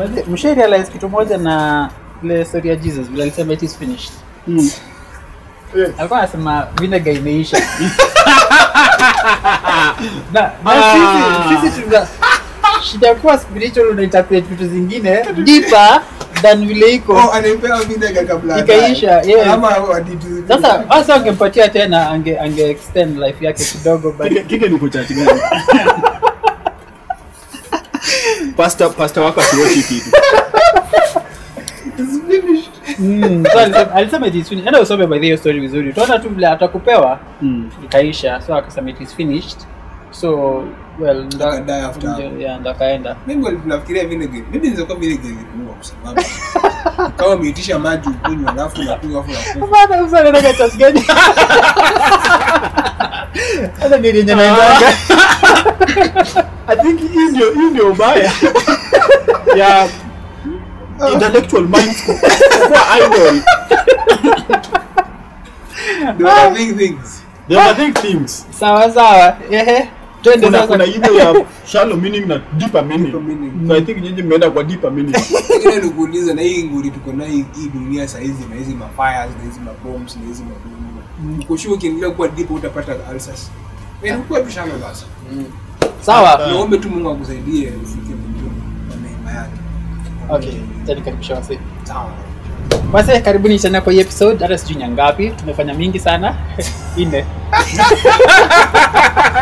But realize kitu moja na ile story ya Jesus vile alisema it is finished. Mm. Yes. Alikuwa anasema vinegar imeisha. na na Ah. sisi sisi tuna shida kuwa spiritual una vitu zingine deeper than vile iko. Oh, anapewa vinegar kabla Ikaisha, yes. Ama waditu- Sasa hasa angempatia tena ange ange extend life yake kidogo but Kike- kike ni kuchachi gani Pastor- pastor wako asiwochi kitu mm, so alisema, alisema it is finished. Enda usome by the way story vizuri. Utaona tu vile atakupewa Mm. ikaisha. So akasema it is finished. So well ndo after yeah, ndo akaenda. Maybe walikuwa nafikiria vinegar. Maybe inaweza vinegar ilikuwa kwa sababu kama umeitisha maji ukunywa alafu unakunywa alafu unakufa. Bana usa anaenda gani? Hata gari yenye naendaga I think hii ndio hii ndio ubaya ya intellectual minds ku- kuwa idle They were big things. they overthink things Sawa sawa. Ehe. Twende sasa. kuna ile ya shallow meaning na deeper meaning Deeper meaning. so i think nyinyi mmeenda kwa deeper meaning Ingine nikuuliza na hii nguri tuko nayo hii hii dunia saa hizi na hizi mafires na hizi mabombs na hizi mabomu. Sure ukiendelea kuwa deep utapata ulcers. Wewe unakuwa tu shallow basi. Sawa. Naombe tu Mungu akusaidie ufike kwa neema yake. Okay, tani karibisha wase. Sawa. Wase karibuni tena kwa hii episode. Hata sijui ni ngapi. Tumefanya mingi sana. Ine.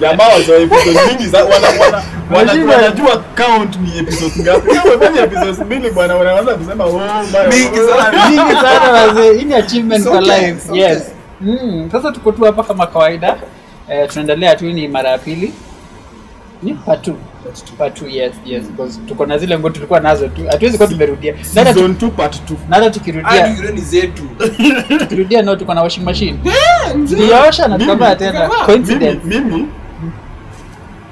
jamaa wazo episode mingi za wana wana wana- wanajua count ni episode ngapi umefanya episodes mbili bwana unaanza kusema oh Mingi sana. Mingi sana. Hii ni achievement for life. Yes. Mm, sasa tuko tu hapa kama kawaida. Eh, tunaendelea tu ni mara ya pili. Ni part 2. Part 2 yes, yes because tuko na zile nguo tulikuwa nazo tu. Hatuwezi kuwa tumerudia. Season 2 part 2 na hata tukirudia yule ni zetu. tukirudia nao tuko na washing machine. Tuliosha na tukavaa tena. Coincidence. mimi mimi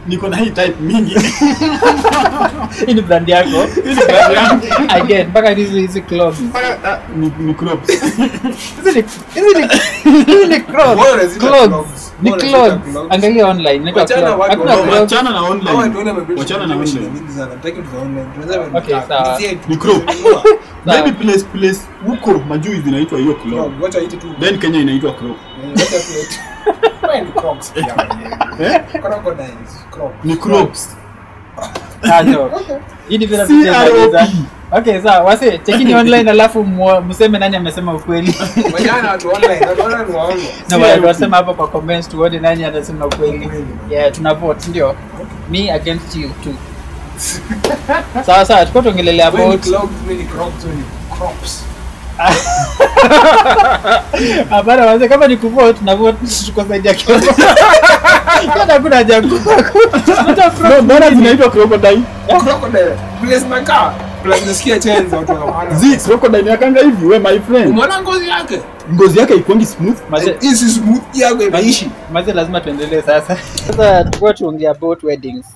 niko na hii type mingi Hii ni brand yako. Hii ni brand yangu. Again, mpaka hizi hizi clothes. mpaka ni ni crops Hizi ni hizi ni hizi ni. Ni clothes. Angalia online. Inaitwa Wachana clothes. Hakuna clothes. wachana na online wachana na online sana. Tunaweza Okay, sawa. Ni crop. Maybe place place huko majui zinaitwa hiyo Crop. Wacha ite tu. then Kenya inaitwa crop Eh, wacha tu. Wewe ni crops eh Crocodiles. Crop. ni crops Ah, no. Hii ni vile vitu vya Okay, sawa. Wase, chekini online alafu mseme nani amesema ukweli. Wasema hapo kwa comments tuone nani anasema ukweli. Yeah, tuna vote ndio. Me against you too. Sawa sawa, tuko tuongelelea about. Hapana wazee, kama ni kuvote na vote tuko side ya kila. Hata hakuna haja ya Mbona zinaitwa crocodile Crocodile. Place nakaa. Place nasikia chenza watu hawana. zi crocodile yakanga hivi we my friend Umeona ngozi yake? ngozi yake ikwangi smooth Maze Hii smooth yako imeishi. Maze lazima tuendelee sasa. Sasa tulikuwa tuongea about weddings.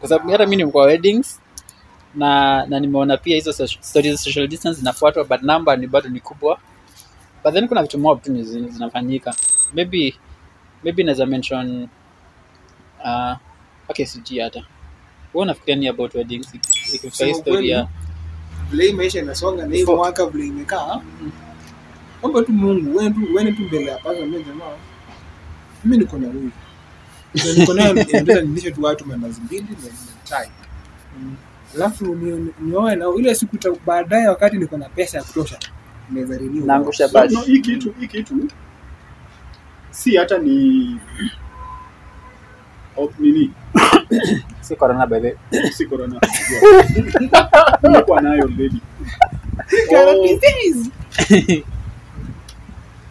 Kwa sababu hata mimi nimekuwa weddings na na nimeona pia hizo stories za social distance zinafuatwa but number ni bado ni kubwa. But then kuna vitu mob tu zinafanyika. Maybe maybe naweza mention uh, okay sijui hata. Wewe unafikiria ni about weddings ikifika historia kweli, vile maisha inasonga na hii mwaka vile imekaa omba tu mungu wene tu mbele ya pasa mimi jamaa. Mimi niko na huyu niko naye ndio nilishe tu watu mandazi mbili na tai alafu nioe na ile siku baadaye wakati niko na pesa ya kutosha naweza renew. Naangusha no, hii kitu hii kitu si hata ni nini Si corona by the si corona nilikuwa nayo Guarantee this.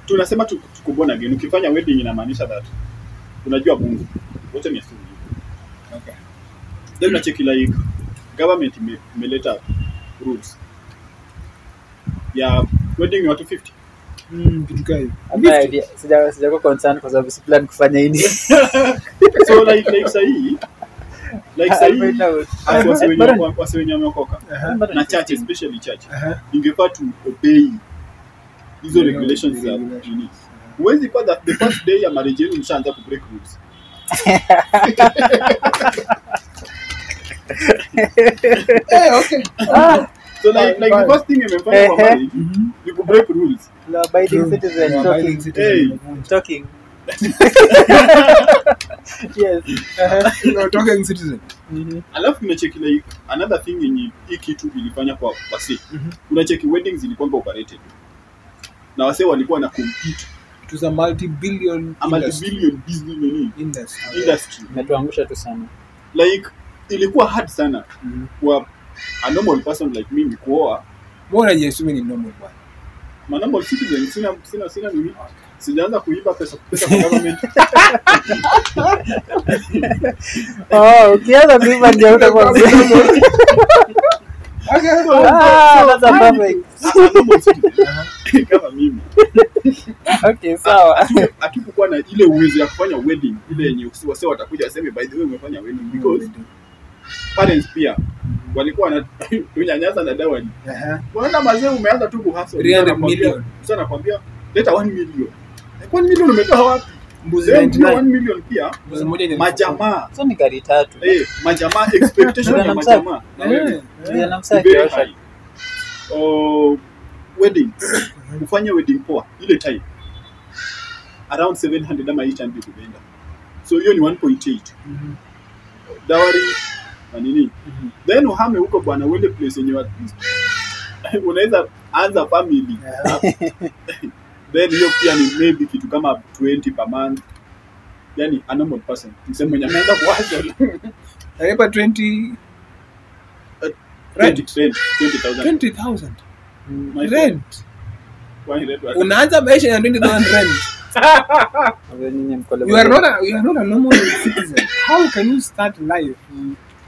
tunasema tu- tuko born again ukifanya wedding inamaanisha that unajua Mungu wote ni asili Okay. then unacheki like government ime- imeleta rules ya wedding ya watu 50 Mm, kitu kaa hiyo. Hapana, idea. Sija- sijakuwa concern kwa sababu si plan kufanya hili. so like like sahi like sahi Find out. wenye- Bado- wenye wameokoka. na church especially church. ingefaa to obey. Hizo regulations za nini? huwezi kuwa the first day ya marriage yenu mshaanza ku break rules. Eh, okay. Ah, So like, like the first thing imefanya kwa marriage ni ku break rules. law abiding citizen talking. Talking. Yes. You're talking citizen. Mhm. Alafu unacheki like another thing yenye hii kitu ilifanya kwa wase. Mhm. Unacheki weddings zilikuwa operated. Na wase walikuwa na compete It was a multi-billion a multi-billion business nini Industry. industry. Imetuangusha tu sana. Like ilikuwa hard sana Mhm. kwa a normal person like mimi kuoa Mbona hujasema ni normal bwana? ma normal citizen sina sina sina nini sijaanza kuiba pesa pesa kwa government Oh, ukianza kuiba ndio utakuwa. Ah, kama mimi Okay, sawa. Hatukukuwa na ile uwezo ya kufanya wedding ile yenye wase watakuja waseme by the way umefanya wedding because parents pia walikuwa na na dawani. Unaona mazee umeanza tu kuhasa. 300 Sasa nakwambia leta 1 million. Eh, 1 million umetoa wapi? Mbuzi pia 1 99. million pia Mbuzi moja majamaa So ni gari tatu. eh majamaa expectation ya majamaa na Ndio eh. namsaa Very high. Oh, wedding ufanye wedding poa ile time around 700 ama 800 kuenda so hiyo ni 1.8 Mhm. dawari na nini Mhm. then uhame huko bwana uende place yenye at least unaweza anza family Aha. then hiyo pia ni maybe kitu kama 20 per month. Yani a normal person mseme mwenye ameanza kuwacha Alipa 20 20 20 20000 20,000 Mm. Rent. Rent? Unaanza maisha ya 20,000 rent. You are not a, you are not a normal citizen. How can you start life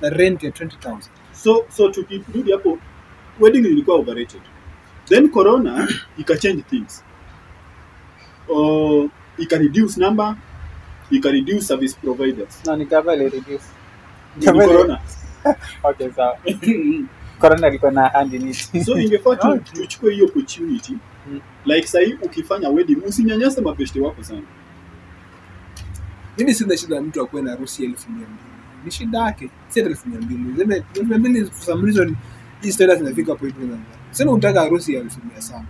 na rent ya 20,000? so so tukirudi hapo wedding ilikuwa overrated. Then corona ikachange things uh, ika reduce number ika reduce service providers No, ni gava ile reduce. Ni corona Okay, sawa. Corona ilikuwa na hand in it. so ingefaa tu tuchukue hiyo opportunity Mm. like sahii ukifanya wedding usinyanyase mapeshte wako sana Mimi sina shida ya mtu akuwe na harusi elfu mia mbili. Ni shida yake. Si elfu mia mbili. Sema elfu mia mbili for some reason hii status zinafika point. Sema unataka harusi ya elfu mia saba.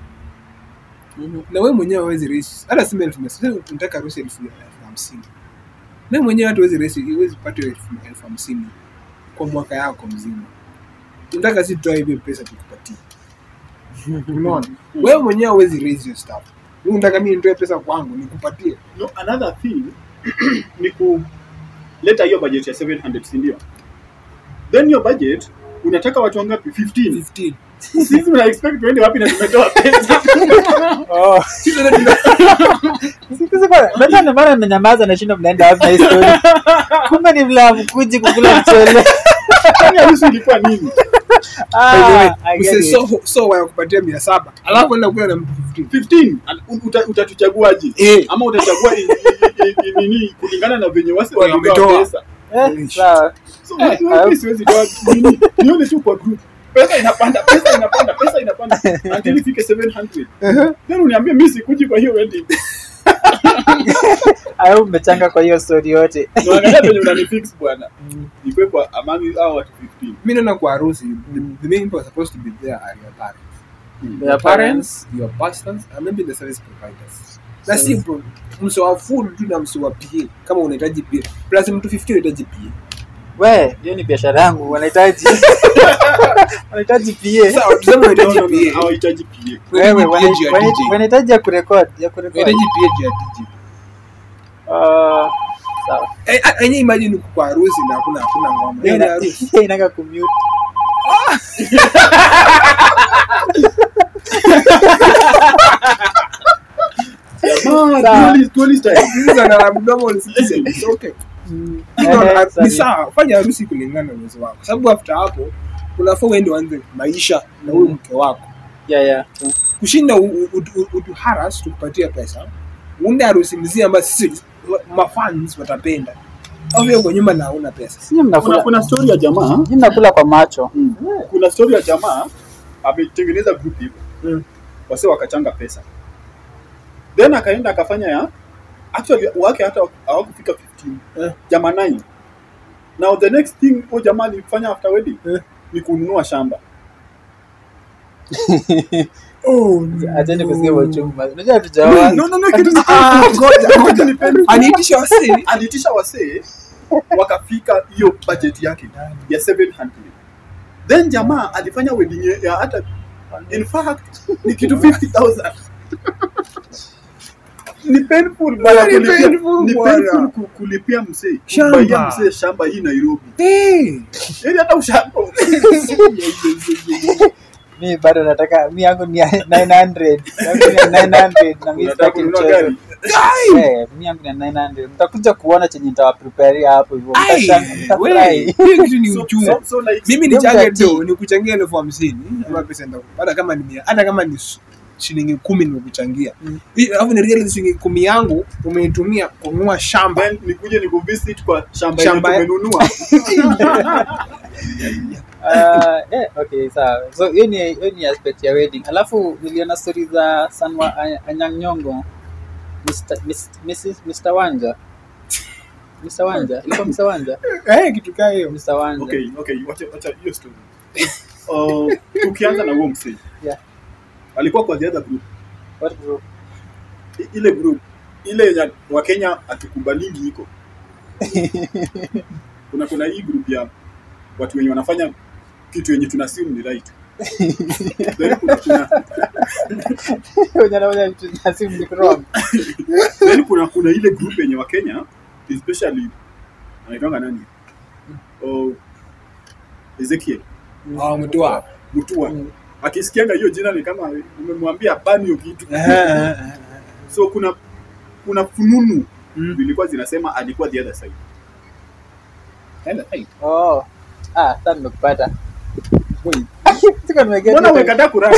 Na wewe mwenyewe hawezi raise. Hata sema elfu mia. Unataka elfu hamsini. Na mwenyewe hata huwezi raise, huwezi pata elfu hamsini kwa mwaka yako mzima. Unataka si tutoa hivyo pesa tukupatie. Unaona? Wewe mwenyewe hawezi raise your stuff. Unataka mimi nitoe pesa kwangu nikupatie. no, another thing ni kuleta hiyo budget ya 700 si ndio then hiyo budget unataka watu wangapi 15 15. Sisi tuna expect tuende wapi na tumetoa pesa. Oh. Sisi kwa- unajua na mara mnanyamaza na shindo mnaenda wapi na story. Kumbe ni vile mkuji kukula mchele. Kwani harusi ilikuwa nini? Ah, so so wa kupatia mia saba. Alafu enda kula na mtu 15 15 uta- utatuchaguaje? Eh. ama utachagua nini? Kulingana na venye wasi Wametoa. pesa. Eh, sawa. so Eh, siwezi toa nini? Nione tu kwa group pesa inapanda pesa inapanda pesa inapanda until ifike 700 then uniambie mimi sikuji kwa hiyo wedding. Au umechanga kwa hiyo story yote. unaangalia venye unanifix bwana. Nikwe kwa among hao watu 15 mimi naona kwa harusi the, main people are supposed to be there are your parents. Their your parents your pastors and maybe the service providers. Na si mso wa full tu na mso wa PA kama unahitaji PA plus mtu 50 unahitaji PA We, hiyo ni biashara yangu, wanahitaji wanahitaji PA. wanahitaji ya kurekod, ya kurekod. unahitaji PA juu ya DJ Ah. Eh, ah, uko kwa harusi na hakuna hakuna ngoma Inaga. This is an abnormal. It's okay. Mm. Eh, ni sawa. Fanya harusi kulingana na uwezo wako. Sababu after hapo unafaa uende uanze maisha na huyu mke wako. Yeah, yeah. kushinda utuharas tukupatia pesa uunde harusi mzia ambayo sisi mafans watapenda. Au kwa nyumba na una pesa. Kuna kuna story ya jamaa. Nyinyi nakula kwa macho. kuna story ya jamaa ametengeneza group hivyo Mm. wase wakachanga pesa. Then akaenda akafanya ya actually wake hata hawakufika 15 Eh. jamaa 9 now the next thing huyo jamaa alifanya after wedding Eh. ni kununua shamba. Oh, aliitisha wasee. Wakafika hiyo budget yake ya 700 then jamaa alifanya wedding hata in fact ni kitu 50000 ni painful bwana kulipia ni painful kulipia mzee Shamba. mzee shamba hii Nairobi eh yani hata ushamba Mi bado nataka mi yangu ni 900. Yangu ni 900 na mi sitaki mchezo. Eh, mi yangu ni 900. Mtakuja kuona chenye nitawapreparia hapo hivyo. mimi ni we, tu ni nikuchangia elfu hamsini pesa hata kama ni hata kama ni shilingi kumi nimekuchangia Mm. Alafu ni real shilingi kumi yangu umeitumia kununua shamba then nikuje nikuvisit kwa shamba Shamba- umenunua uh, Ah, eh, okay sawa so hiyo ni hiyo ni aspect ya wedding alafu niliona story za sanwa Anya- anyang nyongo Mr. Mr. Mrs. Mr. wanja Mr. wanja ilikuwa Mr. wanja eh kitu kaa hiyo Mr. wanja okay okay wacha wacha hiyo story uh, tukianza na huo msee Yeah. Alikuwa kwa the other group. What group? I- ile group. Ile yenye wakenya hatukubalingi iko. Kuna kuna hii group ya watu wenye wanafanya kitu yenye za simu ni right. Then kuna kuna ile group yenye wakenya especially anaitwanga nani? Oh, Ezekiel. Ah mutua. Mutua. Mm. Akisikianga hiyo jina ni kama umemwambia bani hiyo kitu eh so kuna kuna fununu Mm. zilikuwa zinasema alikuwa the other side Oh. Ah, sasa nimekupata. Sikuwa nimeget. mbona umekataa kurada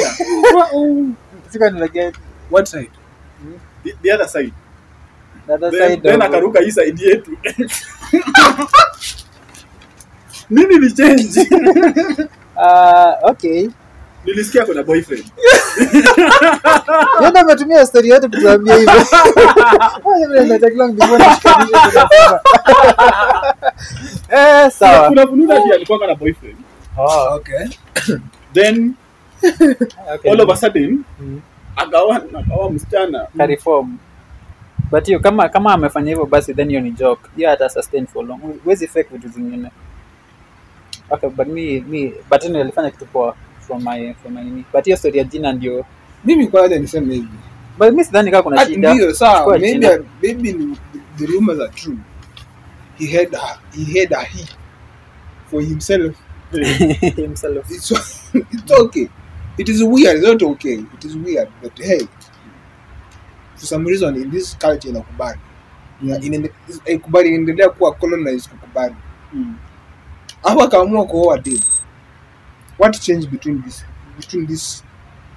Sikuwa nimeget. what side the, the other side The other then, side then akaruka hii side yetu mimi ni change Ah, okay. Nilisikia kuna boyfriend Yeye ametumia story yote kutuambia hivyo. Eh, sawa. kuna fununu pia alikuwa na boyfriend Oh, okay then okay. all of a sudden Mm. akawa akawa msichana Kareform. But hiyo kama kama amefanya hivyo basi then hiyo ni joke. Hiyo hata sustain for long. Huwezi fake vitu zingine. Okay, but me me but alifanya kitu poa from my from my nini. But hiyo story ya jina ndio mimi kwanza niseme hivi but mimi sidhani kama kuna Ah, shida. ndio sawa maybe jina. maybe ni- the rumors are true he had a, he had a he for himself Himself. it's, it's okay. It is weird. It's not okay. It is weird. But hey, for some reason in this culture inakubali. Ikubali inaendelea kuwa colonized kukubali. Mm. Hapo akaamua kuoa dem. What changed between this between this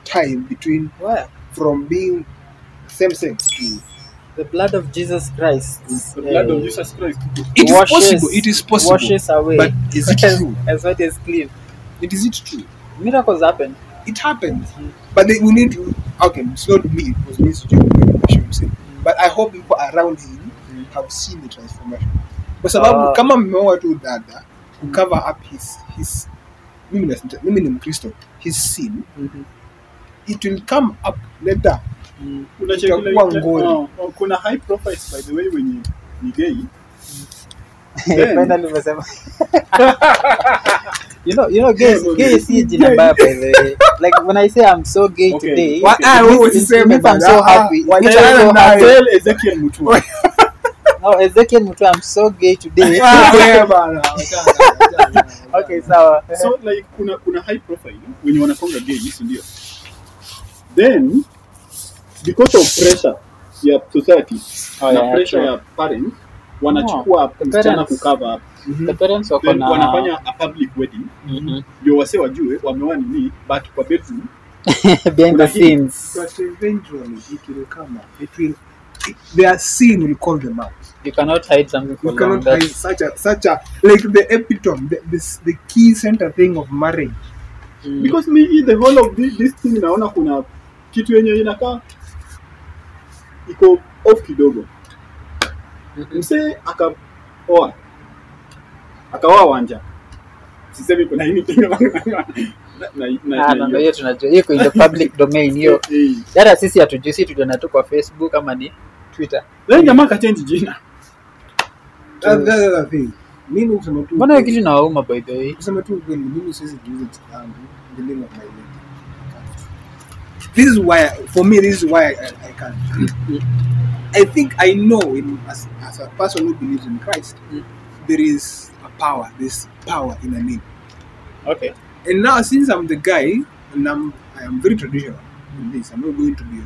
time between Well, from being same sex to the blood of Jesus Christ. the blood of eh, Jesus Christ it is washes- possible. It is possible. Washes away. But is it true? As what is clean. It is it true? Miracles happen. It happens. But they, we need to okay, it's not me, it was me Sujui, But I hope people around him have seen the transformation. Kwa sababu Ah. kama mmeoa tu dada to cover up his his mimi na- mimi ni Mkristo his sin it will come up later. kuna Itakuwa chekile- ngori. oh, oh, kuna high profiles by the way wenye ni gay Then- Finally you know, you know, gay, gay no. jina mbaya by the way. Like when I say I'm so gay Okay. today, Wa- it means- it means I'm so happy. It I'm so happy. Ezekiel Mutua No, Ezekiel Mutua, I'm so gay today. Ah, okay, sawa. so like kuna kuna high profile wenye wanakonga gay si ndio then because of pressure ya society Oh, na yeah, pressure true. ya parents wanachukua the msichana kukava na wanafanya a public wedding Mhm. ndio wase wajue wameoa nini but kwa bedroom behind the scenes. But eventually it will come up. It will their sin will call them out. You cannot hide something You long. cannot hide such a such a like the epitome, the, this, the key center thing of marriage. mm, because maybe the whole of this, this thing naona kuna kitu yenye inakaa iko off kidogo Mhm. msee akaoa akaoa wanja sisemi kuna na- Ah, hiyo. tunajua hiyo kwenye public domain hiyo hata sisi hatujui si tuliona tu kwa facebook ama ni twitter then jamaa jina That- that's the thing. Mimi kusema tu mbona kitu inawauma by the way kusema tu mimi siwezi kuuza jina the name of my lady. This is why for me this is why I, I can't. I think I know in, as, as a person who believes in Christ Mm. there is a power there's power in a name. okay And now, since I'm the guy, and I'm, I am very traditional in this, I'm not going to be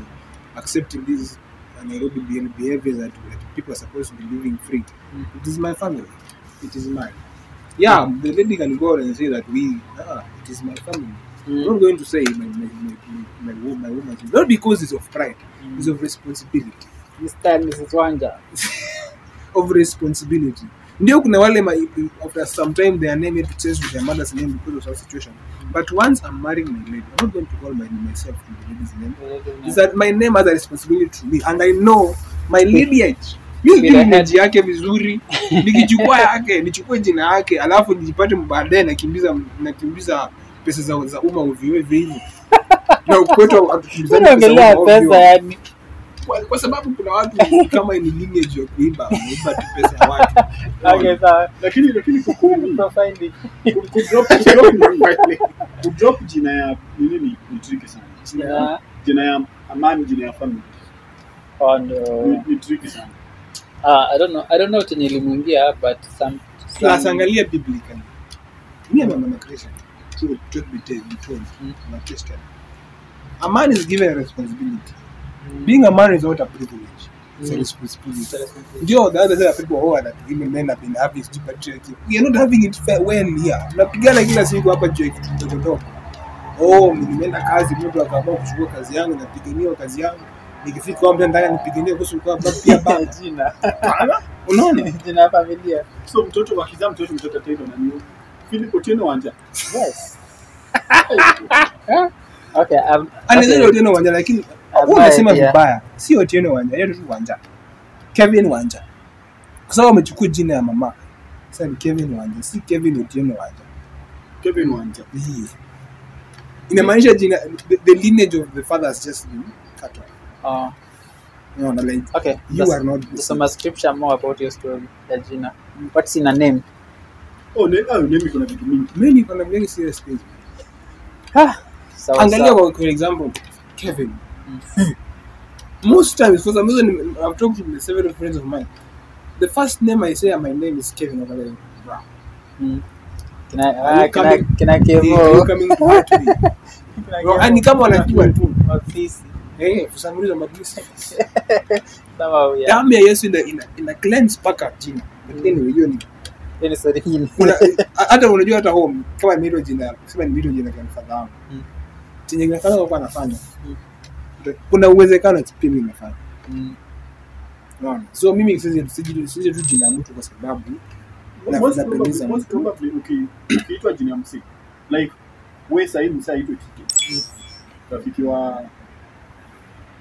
accepting these Nairobi be- behaviors that, that people are supposed to be living free. Mm. It is my family. It is mine. Yeah, the lady can go and say that we, ah, it is my family. I'm not going to say my, my, my, my, my, my woman. Not because it's of pride, it's of responsibility. Mr. Mrs. Wanja Of responsibility. Ndio kuna wale ma, after some time their name had to change to their mother's name because of some situation. But once I'm marrying my lady, I'm not going to call my, myself the lady's name. Is that my name has a responsibility to me and I know my lineage. Mimi Bila yake vizuri, nikichukua yake, nichukue jina yake, alafu nijipate baadaye nakimbiza nakimbiza pesa za, za umma ovyo ovyo hivi. Na kwetu hatukimbizani pesa yani Kwa, kwa sababu kuna watu kama ni lineage ya kuiba, wanaiba tu pesa ya watu. okay sawa lakini lakini kukumi profiling kudrop kudrop- kudrop jina ya nini ni, ni tricky sana yeah jina ya amani jina ya family oh no ni tricky sana uh, i don't know i don't know chenye ilimuingia but some, Plus some angalia biblically. mimi my Christian. Truth, truth be told, Mm. I'm Christian. A man is given a responsibility. Being a man is not a privilege. Mm. responsibility. Ndio, the other side of people who are that women men have been having stupid patriarchy. We are not having it fair when here. Napigana kila siku hapa juu kidogo. Oh, nimeenda kazi, mtu akaamua kuchukua kazi yangu, napigania kazi yangu. Nikifika kwa mtu ndani nipiganie kuhusu kwa pia bank. jina Unaona? jina familia so mtoto wakizaa mtoto mtoto tena na mimi. Philip Otieno Wanja yes okay um, Anaweza okay. Otieno Wanja lakini unasema vibaya. Si Otieno Wanja, yeye tu Wanja. Kevin Wanja. Kwa sababu amechukua jina ya mama. Sasa ni Kevin Wanja, si Kevin Otieno Wanja. Kevin Wanja Hii. Inamaanisha jina the, the lineage of the father has just been cut off. uh, No, no, like okay you That's- are not the some scripture more about your story ya jina what's in a name oh ne ah nemi kuna vitu mingi Mimi niko na very serious ah, sawa Angalia kwa, for example Kevin. Most times for some reason I've talked to several friends of mine. The first name I say my name is Kevin. Like, "Bruh, Mm. Can I, Are you I, coming- can I to me? Bro, kemo? kama wanajua tu. Ofisi. Hey, for some reason but this Sama ya. damu ya Yesu ina ina, ina cleanse paka jina. Hiyo ni ni hata unajua hata home kama nimeitwa jina sema nimeitwa jina kwa wangu. Mm. Chenye kinafanya kwa anafanya. Mm. Kuna uwezekano pia mimi nafanya. Mm. Unaona? So mimi sije tu jina mtu kwa sababu na Most napendeza mtu. ukiitwa jina ya msiki like we sahii msa aitwe kike rafiki wa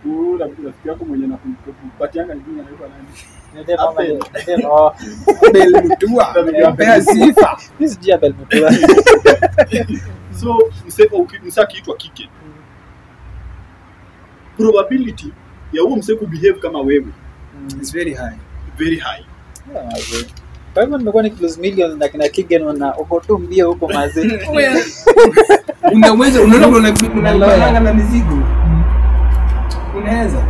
huyu rafiki yako mwenye nakupatianga jina anaitwa nani. Abel Mutua. Pea sifa. Mimi sijui Abel Mutua. so mse- uki- msa akiitwa kike probability ya huo mseko kubehave kama wewe Mm. is very high. very high Yeah. Kwa hivyo nimekuwa nikilose millions na kina Kigen na uko tu mbio huko mazee. Unaweza unaona una unalanga na mizigo. Unaweza.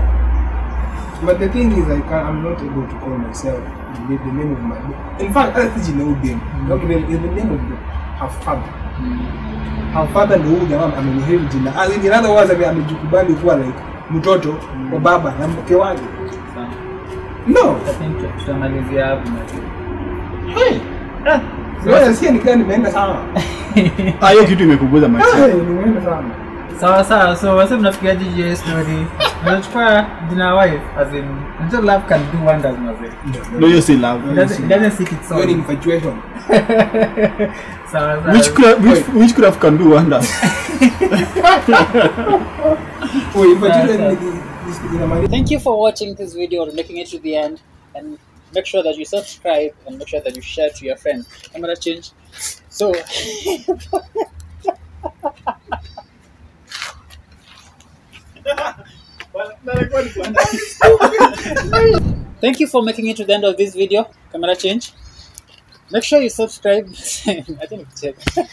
But the thing is I can I'm not able to call myself the, the name of my In fact, hata siji na udem. Okay, the, the name of the, her father. Her father ndio huyu jamaa ameniheri jina. As in another words ame- amejikubali kuwa like mtoto wa baba na mke wake. No. Tutamalizia hapo na. Hey. Ah, Wewe sikia nikaa nimeenda sana. Ah, hiyo kitu imekuguza maisha nimeenda sana. Sawa sawa. So wase mnafikiaje juu ya story? Unachukua jina ya wife as in unajua love can do wonders mazee no hiyo si love. It doesn't, it doesn't seek its Hiyo ni own infatuation. sawa sawa. Witchcraft witch, witchcraft can do wonders? Oh, infatuation ni- ni- inamaanisha thank you for watching this video or making it to the end. And make sure that you subscribe and make sure that you share to your friends. Camera change. So narekodi kwa thank you for making it to the end of this video. Camera change. Make sure you subscribe. I think it's check.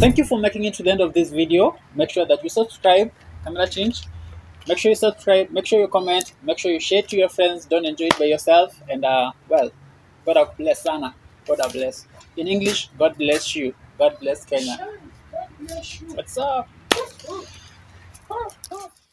Thank you for making it to the end of this video. Make sure that you subscribe. Camera change. Make sure you subscribe. Make sure you comment. Make sure you share to your friends. Don't enjoy it by yourself. And uh, well, God bless Anna. God bless. In English, God bless you. God bless Kenya. What's up? Oh, oh, oh. oh.